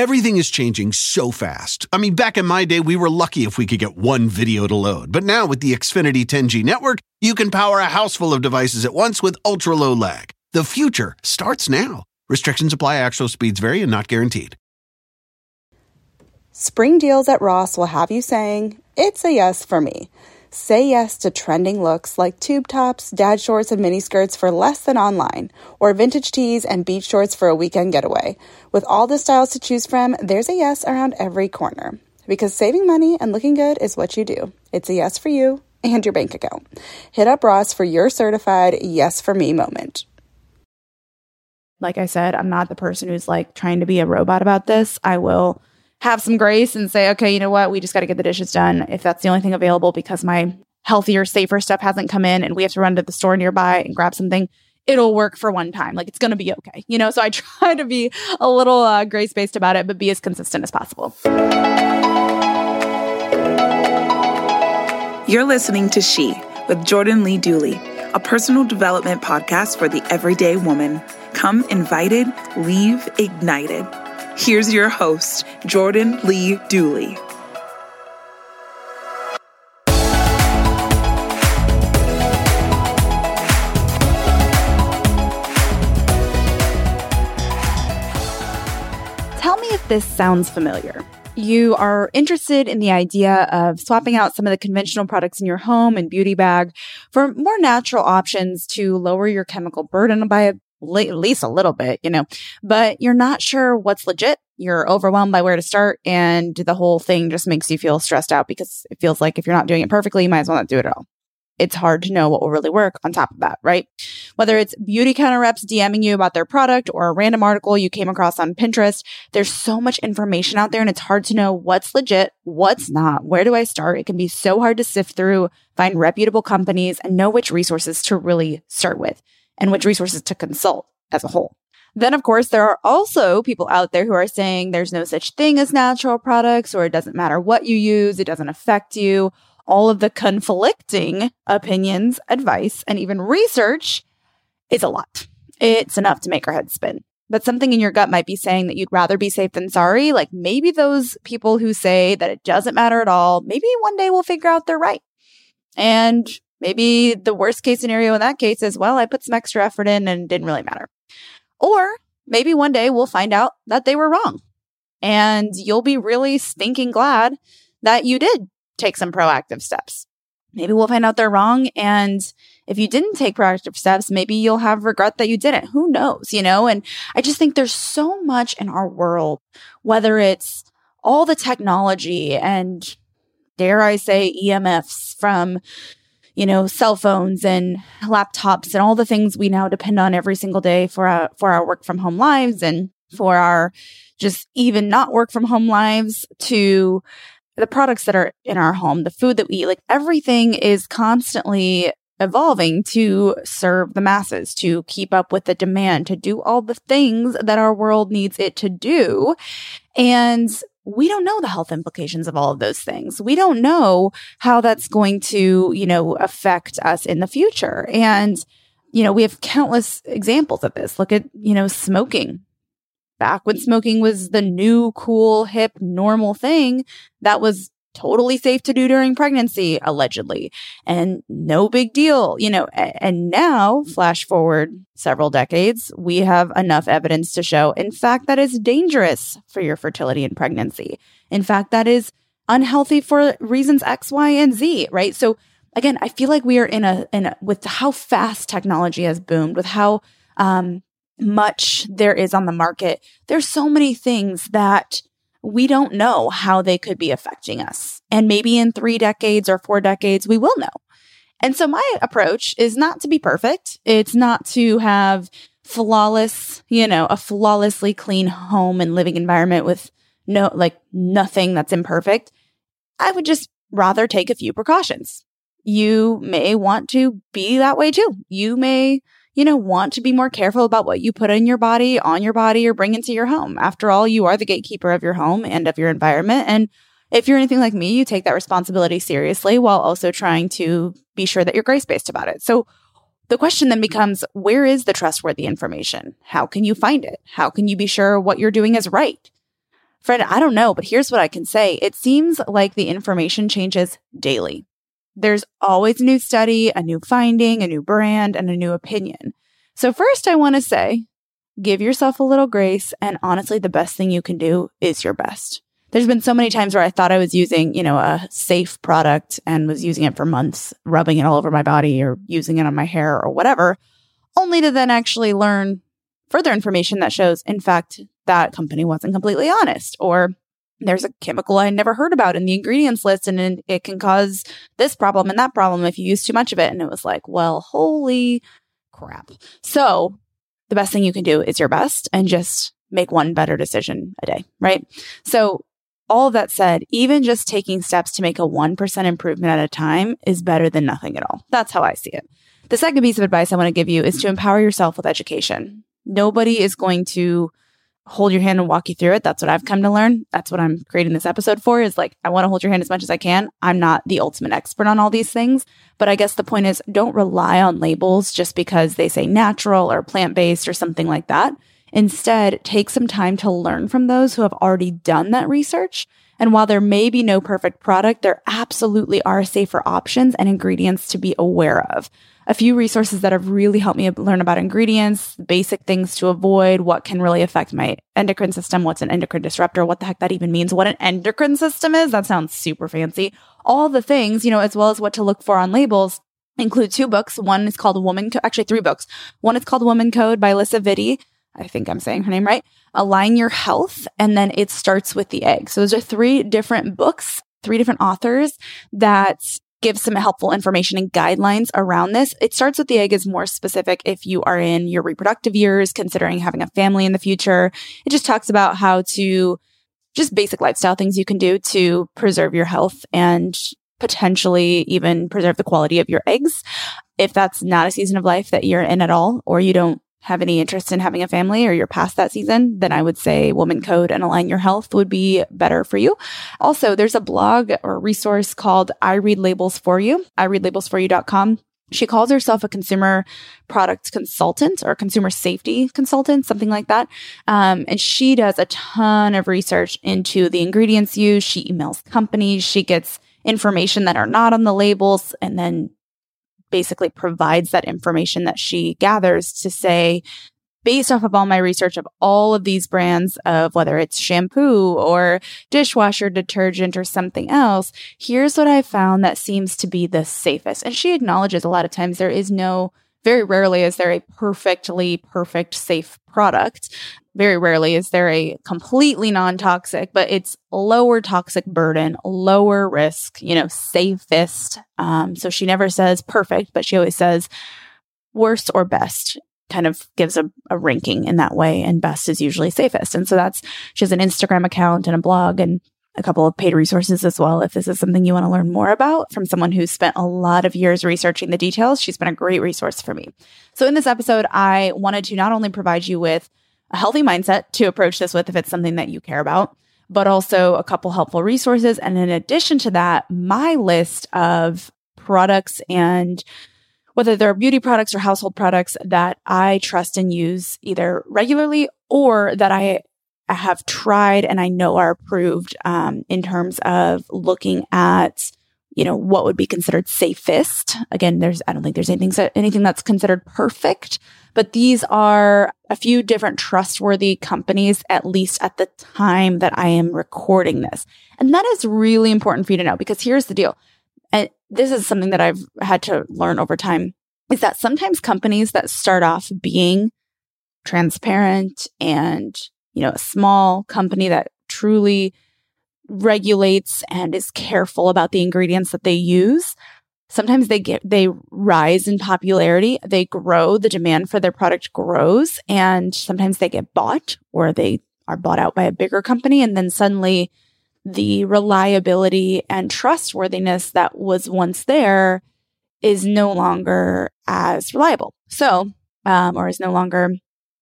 Everything is changing so fast. I mean, back in my day, we were lucky if we could get one video to load. But now with the Xfinity 10G network, you can power a house full of devices at once with ultra low lag. The future starts now. Restrictions apply, actual speeds vary and not guaranteed. Spring deals at Ross will have you saying, It's a yes for me. Say yes to trending looks like tube tops, dad shorts, and miniskirts for less than online, or vintage tees and beach shorts for a weekend getaway. With all the styles to choose from, there's a yes around every corner. Because saving money and looking good is what you do. It's a yes for you and your bank account. Hit up Ross for your certified yes for me moment. Like I said, I'm not the person who's like trying to be a robot about this. I will have some grace and say, okay, you know what? We just got to get the dishes done if that's the only thing available because my healthier, safer stuff hasn't come in and we have to run to the store nearby and grab something. It'll work for one time. Like it's going to be okay. You know, so I try to be a little uh, grace based about it, but be as consistent as possible. You're listening to She with Jordan Lee Dooley, a personal development podcast for the everyday woman. Come invited, leave ignited. Here's your host, Jordan Lee Dooley. Tell me if this sounds familiar. You are interested in the idea of swapping out some of the conventional products in your home and beauty bag for more natural options to lower your chemical burden by at least a little bit, you know, but you're not sure what's legit. You're overwhelmed by where to start. And the whole thing just makes you feel stressed out because it feels like if you're not doing it perfectly, you might as well not do it at all. It's hard to know what will really work on top of that, right? Whether it's beauty counter reps DMing you about their product or a random article you came across on Pinterest, there's so much information out there and it's hard to know what's legit, what's not. Where do I start? It can be so hard to sift through, find reputable companies and know which resources to really start with and which resources to consult as a whole. Then, of course, there are also people out there who are saying there's no such thing as natural products, or it doesn't matter what you use, it doesn't affect you. All of the conflicting opinions, advice, and even research is a lot. It's enough to make our heads spin. But something in your gut might be saying that you'd rather be safe than sorry. Like maybe those people who say that it doesn't matter at all, maybe one day we'll figure out they're right. And Maybe the worst case scenario in that case is, well, I put some extra effort in and didn't really matter. Or maybe one day we'll find out that they were wrong and you'll be really stinking glad that you did take some proactive steps. Maybe we'll find out they're wrong. And if you didn't take proactive steps, maybe you'll have regret that you didn't. Who knows, you know? And I just think there's so much in our world, whether it's all the technology and dare I say EMFs from you know, cell phones and laptops and all the things we now depend on every single day for our, for our work from home lives and for our just even not work from home lives to the products that are in our home, the food that we eat, like everything is constantly evolving to serve the masses, to keep up with the demand, to do all the things that our world needs it to do. And we don't know the health implications of all of those things. We don't know how that's going to, you know, affect us in the future. And, you know, we have countless examples of this. Look at, you know, smoking. Back when smoking was the new, cool, hip, normal thing, that was totally safe to do during pregnancy, allegedly, and no big deal, you know. And now, flash forward several decades, we have enough evidence to show, in fact, that is dangerous for your fertility and pregnancy. In fact, that is unhealthy for reasons X, Y, and Z, right? So, again, I feel like we are in a, in a with how fast technology has boomed, with how, um, much there is on the market. There's so many things that we don't know how they could be affecting us. And maybe in three decades or four decades, we will know. And so my approach is not to be perfect. It's not to have flawless, you know, a flawlessly clean home and living environment with no, like nothing that's imperfect. I would just rather take a few precautions. You may want to be that way too. You may you know, want to be more careful about what you put in your body, on your body, or bring into your home. After all, you are the gatekeeper of your home and of your environment. And if you're anything like me, you take that responsibility seriously while also trying to be sure that you're grace based about it. So the question then becomes where is the trustworthy information? How can you find it? How can you be sure what you're doing is right? Fred, I don't know, but here's what I can say. It seems like the information changes daily. There's always a new study, a new finding, a new brand, and a new opinion. So, first, I want to say give yourself a little grace. And honestly, the best thing you can do is your best. There's been so many times where I thought I was using, you know, a safe product and was using it for months, rubbing it all over my body or using it on my hair or whatever, only to then actually learn further information that shows, in fact, that company wasn't completely honest or there's a chemical I never heard about in the ingredients list and it can cause this problem and that problem if you use too much of it. And it was like, well, holy crap. So the best thing you can do is your best and just make one better decision a day, right? So all of that said, even just taking steps to make a 1% improvement at a time is better than nothing at all. That's how I see it. The second piece of advice I want to give you is to empower yourself with education. Nobody is going to hold your hand and walk you through it. That's what I've come to learn. That's what I'm creating this episode for is like, I want to hold your hand as much as I can. I'm not the ultimate expert on all these things, but I guess the point is don't rely on labels just because they say natural or plant based or something like that. Instead, take some time to learn from those who have already done that research. And while there may be no perfect product, there absolutely are safer options and ingredients to be aware of a few resources that have really helped me learn about ingredients, basic things to avoid, what can really affect my endocrine system, what's an endocrine disruptor, what the heck that even means, what an endocrine system is. That sounds super fancy. All the things, you know, as well as what to look for on labels include two books. One is called Woman, Co- actually three books. One is called Woman Code by Alisa Vitti. I think I'm saying her name right. Align Your Health. And then it starts with the egg. So those are three different books, three different authors that give some helpful information and guidelines around this. It starts with the egg is more specific if you are in your reproductive years, considering having a family in the future. It just talks about how to just basic lifestyle things you can do to preserve your health and potentially even preserve the quality of your eggs. If that's not a season of life that you're in at all, or you don't have any interest in having a family or you're past that season, then I would say Woman Code and Align Your Health would be better for you. Also, there's a blog or resource called I Read Labels For You, ireadlabelsforyou.com. She calls herself a consumer product consultant or consumer safety consultant, something like that. Um, and she does a ton of research into the ingredients used. She emails companies. She gets information that are not on the labels and then basically provides that information that she gathers to say, based off of all my research of all of these brands of whether it's shampoo or dishwasher detergent or something else, here's what I found that seems to be the safest. And she acknowledges a lot of times there is no very rarely is there a perfectly perfect safe product. Very rarely is there a completely non toxic, but it's lower toxic burden, lower risk, you know, safest. Um, so she never says perfect, but she always says worst or best kind of gives a, a ranking in that way. And best is usually safest. And so that's, she has an Instagram account and a blog and a couple of paid resources as well. If this is something you want to learn more about from someone who's spent a lot of years researching the details, she's been a great resource for me. So, in this episode, I wanted to not only provide you with a healthy mindset to approach this with if it's something that you care about, but also a couple helpful resources. And in addition to that, my list of products and whether they're beauty products or household products that I trust and use either regularly or that I have tried and I know are approved um, in terms of looking at you know what would be considered safest. Again there's i don't think there's anything anything that's considered perfect but these are a few different trustworthy companies at least at the time that i am recording this. And that is really important for you to know because here's the deal. And this is something that i've had to learn over time is that sometimes companies that start off being transparent and you know, a small company that truly regulates and is careful about the ingredients that they use. Sometimes they get, they rise in popularity. They grow, the demand for their product grows, and sometimes they get bought or they are bought out by a bigger company. And then suddenly the reliability and trustworthiness that was once there is no longer as reliable. So, um, or is no longer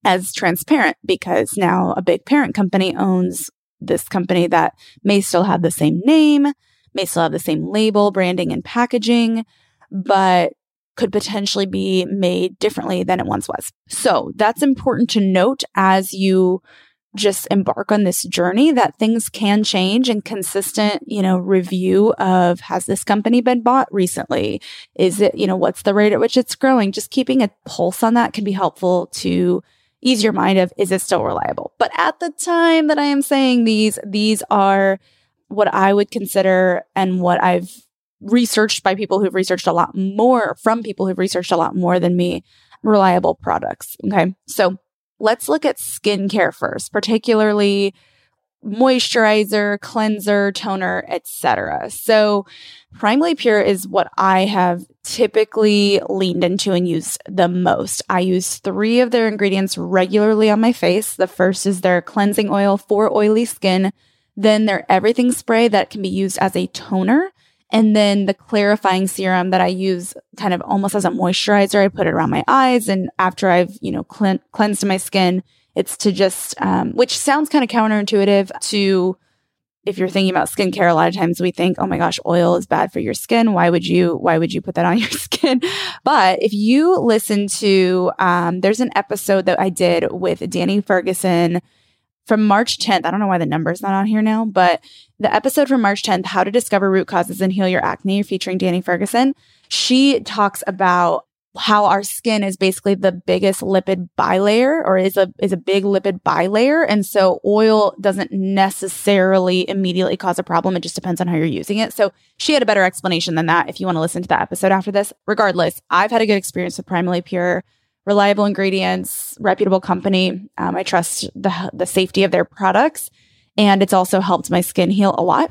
as transparent because now a big parent company owns this company that may still have the same name, may still have the same label, branding, and packaging, but could potentially be made differently than it once was. So that's important to note as you just embark on this journey that things can change and consistent, you know, review of has this company been bought recently? Is it, you know, what's the rate at which it's growing? Just keeping a pulse on that can be helpful to ease your mind of is it still reliable? But at the time that I am saying these, these are what I would consider and what I've researched by people who've researched a lot more from people who've researched a lot more than me reliable products. Okay. So let's look at skincare first, particularly moisturizer, cleanser, toner, etc. So Primally Pure is what I have typically leaned into and used the most. I use 3 of their ingredients regularly on my face. The first is their cleansing oil for oily skin, then their everything spray that can be used as a toner and then the clarifying serum that I use kind of almost as a moisturizer, I put it around my eyes. And after I've, you know, clean, cleansed my skin, it's to just, um, which sounds kind of counterintuitive to if you're thinking about skincare, a lot of times we think, oh my gosh, oil is bad for your skin. Why would you, why would you put that on your skin? But if you listen to, um, there's an episode that I did with Danny Ferguson from March 10th. I don't know why the number's not on here now, but the episode from March 10th, How to Discover Root Causes and Heal Your Acne, featuring Danny Ferguson, she talks about how our skin is basically the biggest lipid bilayer or is a is a big lipid bilayer and so oil doesn't necessarily immediately cause a problem it just depends on how you're using it so she had a better explanation than that if you want to listen to that episode after this regardless i've had a good experience with primally pure reliable ingredients, reputable company. Um, I trust the the safety of their products, and it's also helped my skin heal a lot.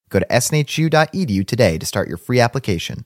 Go to snhu.edu today to start your free application.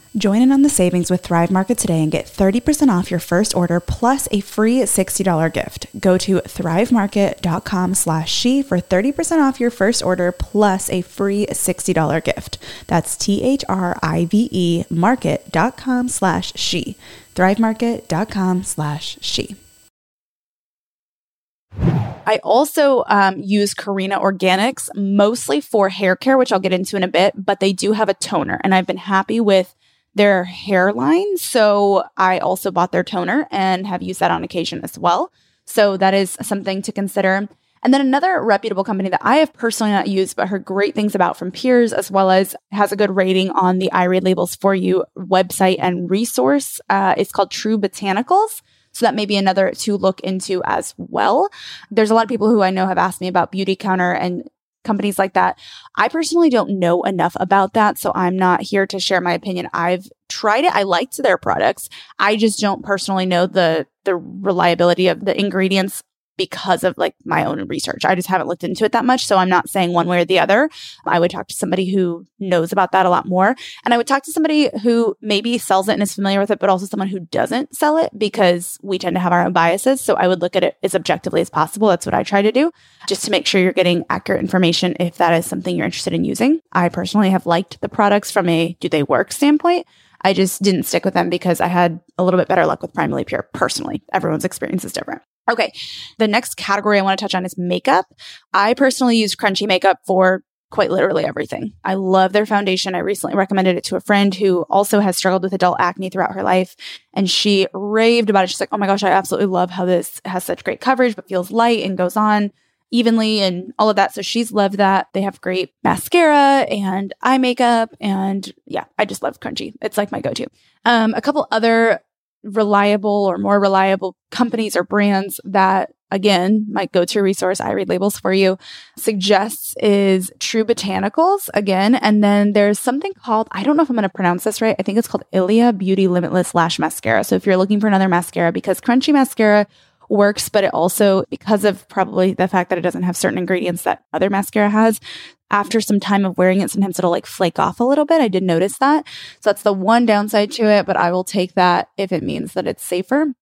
Join in on the savings with Thrive Market today and get 30% off your first order plus a free $60 gift. Go to thrivemarket.com slash she for 30% off your first order plus a free $60 gift. That's T-H-R-I-V-E market.com slash she. thrivemarket.com slash she. I also um, use Carina Organics mostly for hair care, which I'll get into in a bit, but they do have a toner and I've been happy with their hairline. So I also bought their toner and have used that on occasion as well. So that is something to consider. And then another reputable company that I have personally not used, but heard great things about from peers, as well as has a good rating on the I Read Labels for You website and resource. Uh, it's called True Botanicals. So that may be another to look into as well. There's a lot of people who I know have asked me about Beauty Counter and companies like that. I personally don't know enough about that, so I'm not here to share my opinion. I've tried it. I liked their products. I just don't personally know the the reliability of the ingredients because of like my own research. I just haven't looked into it that much. So I'm not saying one way or the other. I would talk to somebody who knows about that a lot more. And I would talk to somebody who maybe sells it and is familiar with it, but also someone who doesn't sell it because we tend to have our own biases. So I would look at it as objectively as possible. That's what I try to do just to make sure you're getting accurate information if that is something you're interested in using. I personally have liked the products from a do they work standpoint. I just didn't stick with them because I had a little bit better luck with Primally Pure personally. Everyone's experience is different. Okay. The next category I want to touch on is makeup. I personally use Crunchi makeup for quite literally everything. I love their foundation. I recently recommended it to a friend who also has struggled with adult acne throughout her life. And she raved about it. She's like, oh my gosh, I absolutely love how this has such great coverage, but feels light and goes on evenly and all of that. So she's loved that. They have great mascara and eye makeup. And yeah, I just love Crunchi. It's like my go to. Um, a couple other reliable or more reliable companies or brands that again, my go-to resource, I read labels for you, suggests is True Botanicals again. And then there's something called, I don't know if I'm going to pronounce this right. I think it's called Ilia Beauty Limitless Lash Mascara. So if you're looking for another mascara, because Crunchi mascara works, but it also, because of probably the fact that it doesn't have certain ingredients that other mascara has, after some time of wearing it, sometimes it'll like flake off a little bit. I did notice that. So that's the one downside to it, but I will take that if it means that it's safer.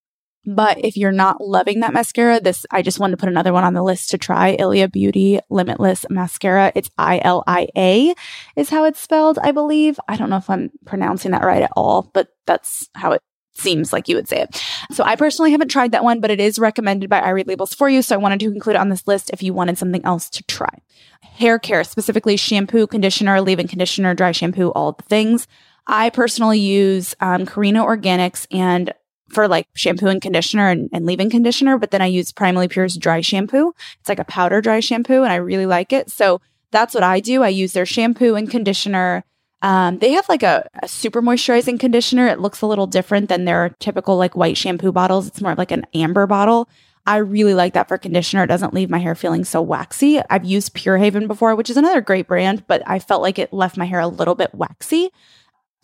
But if you're not loving that mascara, this I just wanted to put another one on the list to try. Ilia Beauty Limitless Mascara. It's I L I A is how it's spelled, I believe. I don't know if I'm pronouncing that right at all, but that's how it seems like you would say it. So I personally haven't tried that one, but it is recommended by I Read Labels for you. So I wanted to include it on this list if you wanted something else to try. Hair care, specifically shampoo, conditioner, leave-in conditioner, dry shampoo, all the things. I personally use um, Organics and for like shampoo and conditioner and, and leave-in conditioner, but then I use Primally Pure's dry shampoo. It's like a powder dry shampoo and I really like it. So that's what I do. I use their shampoo and conditioner um, they have like a, a, super moisturizing conditioner. It looks a little different than their typical like white shampoo bottles. It's more like an amber bottle. I really like that for conditioner. It doesn't leave my hair feeling so waxy. I've used Pure Haven before, which is another great brand, but I felt like it left my hair a little bit waxy.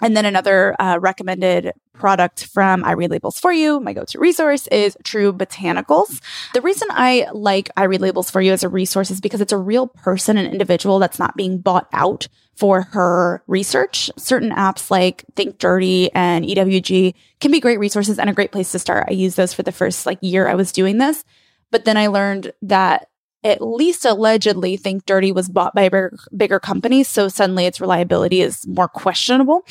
And then another uh, recommended product from I Read Labels for You, my go-to resource is True Botanicals. The reason I like I Read Labels for You as a resource is because it's a real person, an individual that's not being bought out for her research. Certain apps like Think Dirty and EWG can be great resources and a great place to start. I used those for the first like year I was doing this. But then I learned that at least allegedly think dirty was bought by bigger, bigger companies so suddenly its reliability is more questionable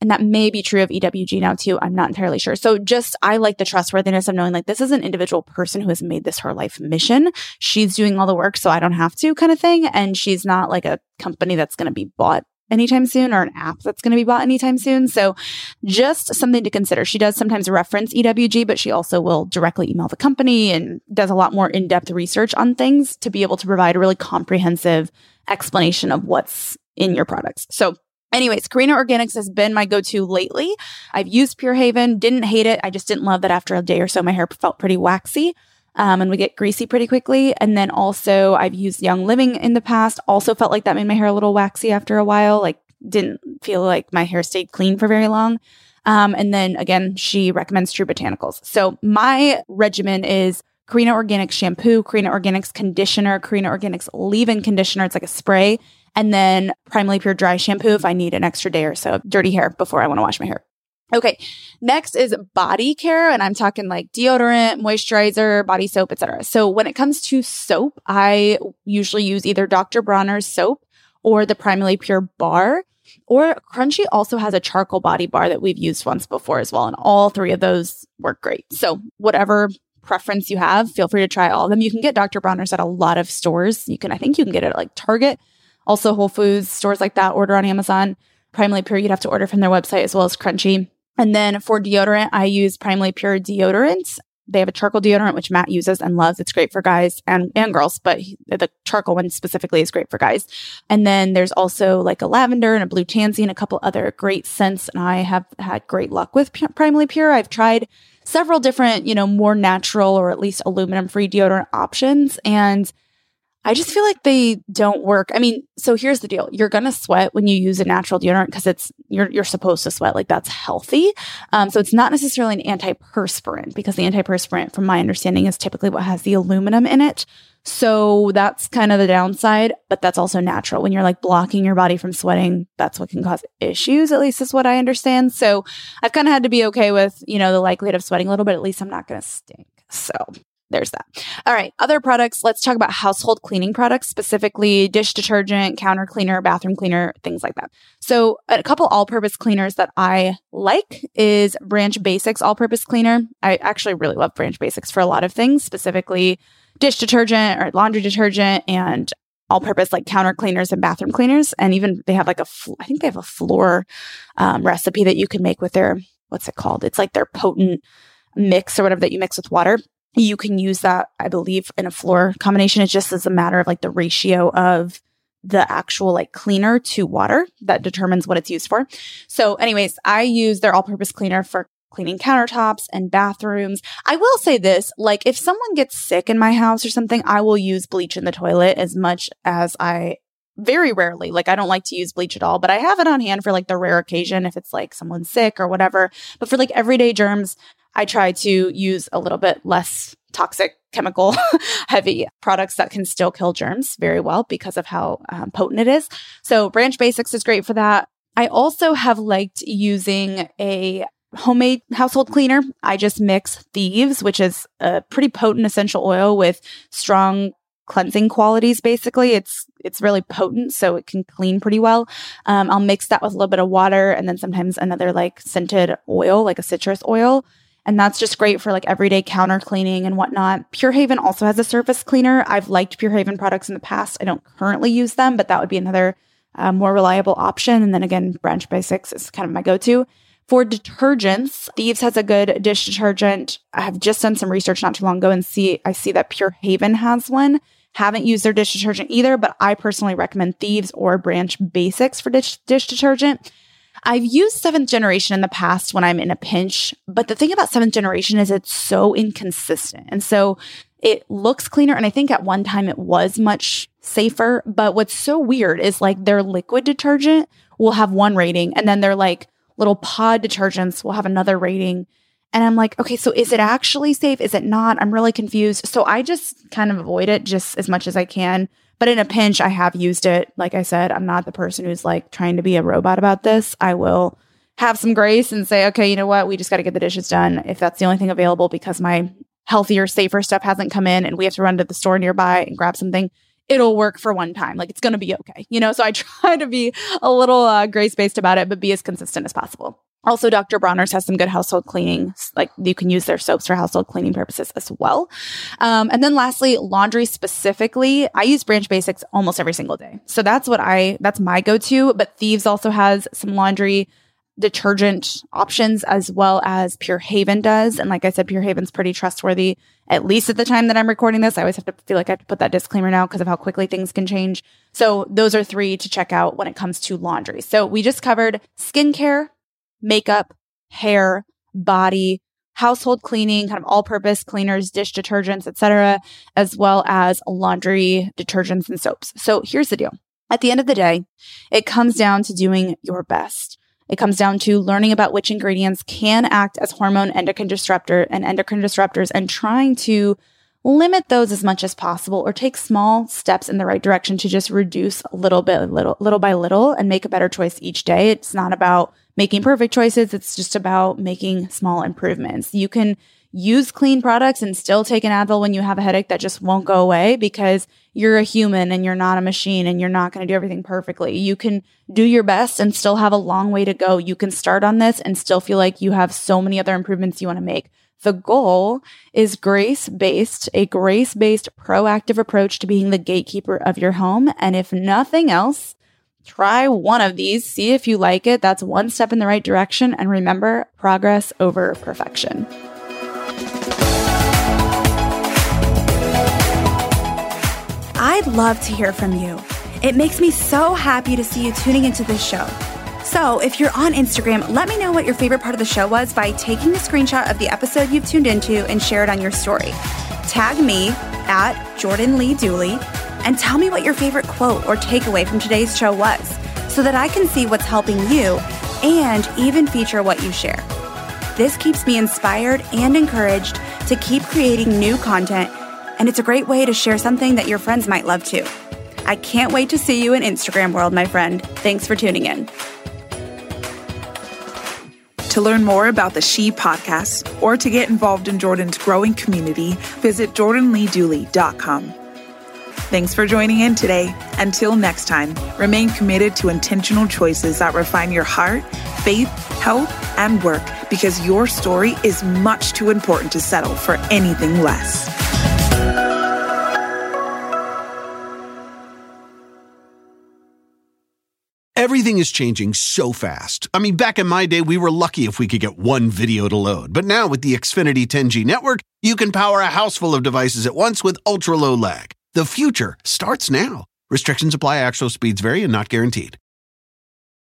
and that may be true of EWG now too. I'm not entirely sure. So just, I like the trustworthiness of knowing like this is an individual person who has made this her life mission. She's doing all the work, so I don't have to kind of thing. And she's not like a company that's going to be bought anytime soon or an app that's going to be bought anytime soon. So just something to consider. She does sometimes reference EWG, but she also will directly email the company and does a lot more in depth research on things to be able to provide a really comprehensive explanation of what's in your products. So Anyways, Carina Organics has been my go-to lately. I've used Pure Haven, didn't hate it. I just didn't love that after a day or so, my hair felt pretty waxy um, and would get greasy pretty quickly. And then also, I've used Young Living in the past. Also felt like that made my hair a little waxy after a while. Like, didn't feel like my hair stayed clean for very long. Um, and then again, she recommends True Botanicals. So my regimen is Carina Organics shampoo, Carina Organics conditioner, Carina Organics leave-in conditioner. It's like a spray, And then Primally Pure Dry Shampoo if I need an extra day or so of dirty hair before I want to wash my hair. Okay. Next is body care. And I'm talking like deodorant, moisturizer, body soap, etc. So when it comes to soap, I usually use either Dr. Bronner's soap or the Primally Pure bar. Or Crunchi also has a charcoal body bar that we've used once before as well. And all three of those work great. So whatever preference you have, feel free to try all of them. You can get Dr. Bronner's at a lot of stores. You can, I think you can get it at like Target, also Whole Foods, stores like that, order on Amazon. Primally Pure, you'd have to order from their website as well as Crunchi. And then for deodorant, I use Primally Pure deodorant. They have a charcoal deodorant, which Matt uses and loves. It's great for guys and, and girls, but he, the charcoal one specifically is great for guys. And then there's also like a lavender and a blue tansy and a couple other great scents. And I have had great luck with P- Primally Pure. I've tried several different, you know, more natural or at least aluminum free deodorant options. And I just feel like they don't work. I mean, so here's the deal. You're to sweat when you use a natural deodorant because it's, you're, you're supposed to sweat. Like that's healthy. Um, so it's not necessarily an antiperspirant because the antiperspirant, from my understanding, is typically what has the aluminum in it. So that's kind of the downside, but that's also natural. When you're like blocking your body from sweating, that's what can cause issues, at least is what I understand. So I've kind of had to be okay with, you know, the likelihood of sweating a little bit. At least I'm not going to stink. So there's that. All right. Other products. Let's talk about household cleaning products, specifically dish detergent, counter cleaner, bathroom cleaner, things like that. So a couple all purpose cleaners that I like is Branch Basics all purpose cleaner. I actually really love Branch Basics for a lot of things, specifically dish detergent or laundry detergent and all purpose like counter cleaners and bathroom cleaners. And even they have like a, fl- I think they have a floor um, recipe that you can make with their, what's it called? It's like their potent mix or whatever that you mix with water you can use that, I believe, in a floor combination. It just is a matter of like the ratio of the actual like cleaner to water that determines what it's used for. So, anyways, I use their all purpose cleaner for cleaning countertops and bathrooms. I will say this like, if someone gets sick in my house or something, I will use bleach in the toilet as much as I very rarely. Like, I don't like to use bleach at all, but I have it on hand for like the rare occasion if it's like someone's sick or whatever. But for like everyday germs, I try to use a little bit less toxic chemical heavy products that can still kill germs very well because of how um, potent it is. So Branch Basics is great for that. I also have liked using a homemade household cleaner. I just mix Thieves, which is a pretty potent essential oil with strong cleansing qualities basically it's it's really potent so it can clean pretty well um, i'll mix that with a little bit of water and then sometimes another like scented oil like a citrus oil and that's just great for like everyday counter cleaning and whatnot. Pure Haven also has a surface cleaner. I've liked Pure Haven products in the past. I don't currently use them, but that would be another uh, more reliable option. And then again, Branch Basics is kind of my go to. For detergents, Thieves has a good dish detergent. I have just done some research not too long ago and see I see that Pure Haven has one. Haven't used their dish detergent either, but I personally recommend Thieves or Branch Basics for dish, dish detergent. I've used seventh generation in the past when I'm in a pinch, but the thing about seventh generation is it's so inconsistent. And so it looks cleaner. And I think at one time it was much safer. But what's so weird is like their liquid detergent will have one rating and then their like little pod detergents will have another rating. And I'm like, okay, so is it actually safe? Is it not? I'm really confused. So I just kind of avoid it just as much as I can. But in a pinch, I have used it. Like I said, I'm not the person who's like trying to be a robot about this. I will have some grace and say, okay, you know what? We just got to get the dishes done if that's the only thing available because my healthier, safer stuff hasn't come in and we have to run to the store nearby and grab something. It'll work for one time. Like it's going to be okay. You know, so I try to be a little uh, grace based about it, but be as consistent as possible. Also, Dr. Bronner's has some good household cleaning. Like you can use their soaps for household cleaning purposes as well. Um, and then lastly, laundry specifically, I use Branch Basics almost every single day. So that's what I, that's my go-to. But Thieves also has some laundry detergent options as well as Pure Haven does. And like I said, Pure Haven's pretty trustworthy, at least at the time that I'm recording this. I always have to feel like I have to put that disclaimer now because of how quickly things can change. So those are three to check out when it comes to laundry. So we just covered skincare, makeup, hair, body, household cleaning, kind of all purpose cleaners, dish detergents, etc., as well as laundry detergents and soaps. So here's the deal. At the end of the day, it comes down to doing your best. It comes down to learning about which ingredients can act as hormone endocrine disruptor and endocrine disruptors and trying to limit those as much as possible or take small steps in the right direction to just reduce a little bit little little by little and make a better choice each day. It's not about making perfect choices, it's just about making small improvements. You can use clean products and still take an Advil when you have a headache that just won't go away because you're a human and you're not a machine and you're not going to do everything perfectly. You can do your best and still have a long way to go. You can start on this and still feel like you have so many other improvements you want to make. The goal is grace based, a grace based proactive approach to being the gatekeeper of your home. And if nothing else, try one of these, see if you like it. That's one step in the right direction. And remember, progress over perfection. I'd love to hear from you. It makes me so happy to see you tuning into this show. So, if you're on Instagram, let me know what your favorite part of the show was by taking a screenshot of the episode you've tuned into and share it on your story. Tag me at Jordan Lee Dooley and tell me what your favorite quote or takeaway from today's show was so that I can see what's helping you and even feature what you share. This keeps me inspired and encouraged to keep creating new content, and it's a great way to share something that your friends might love too. I can't wait to see you in Instagram world, my friend. Thanks for tuning in. To learn more about the She podcast or to get involved in Jordan's growing community, visit jordanleedooley.com. Thanks for joining in today. Until next time, remain committed to intentional choices that refine your heart, faith, health, and work because your story is much too important to settle for anything less. Everything is changing so fast. I mean, back in my day, we were lucky if we could get one video to load. But now with the Xfinity 10G network, you can power a house full of devices at once with ultra low lag. The future starts now. Restrictions apply, actual speeds vary and not guaranteed.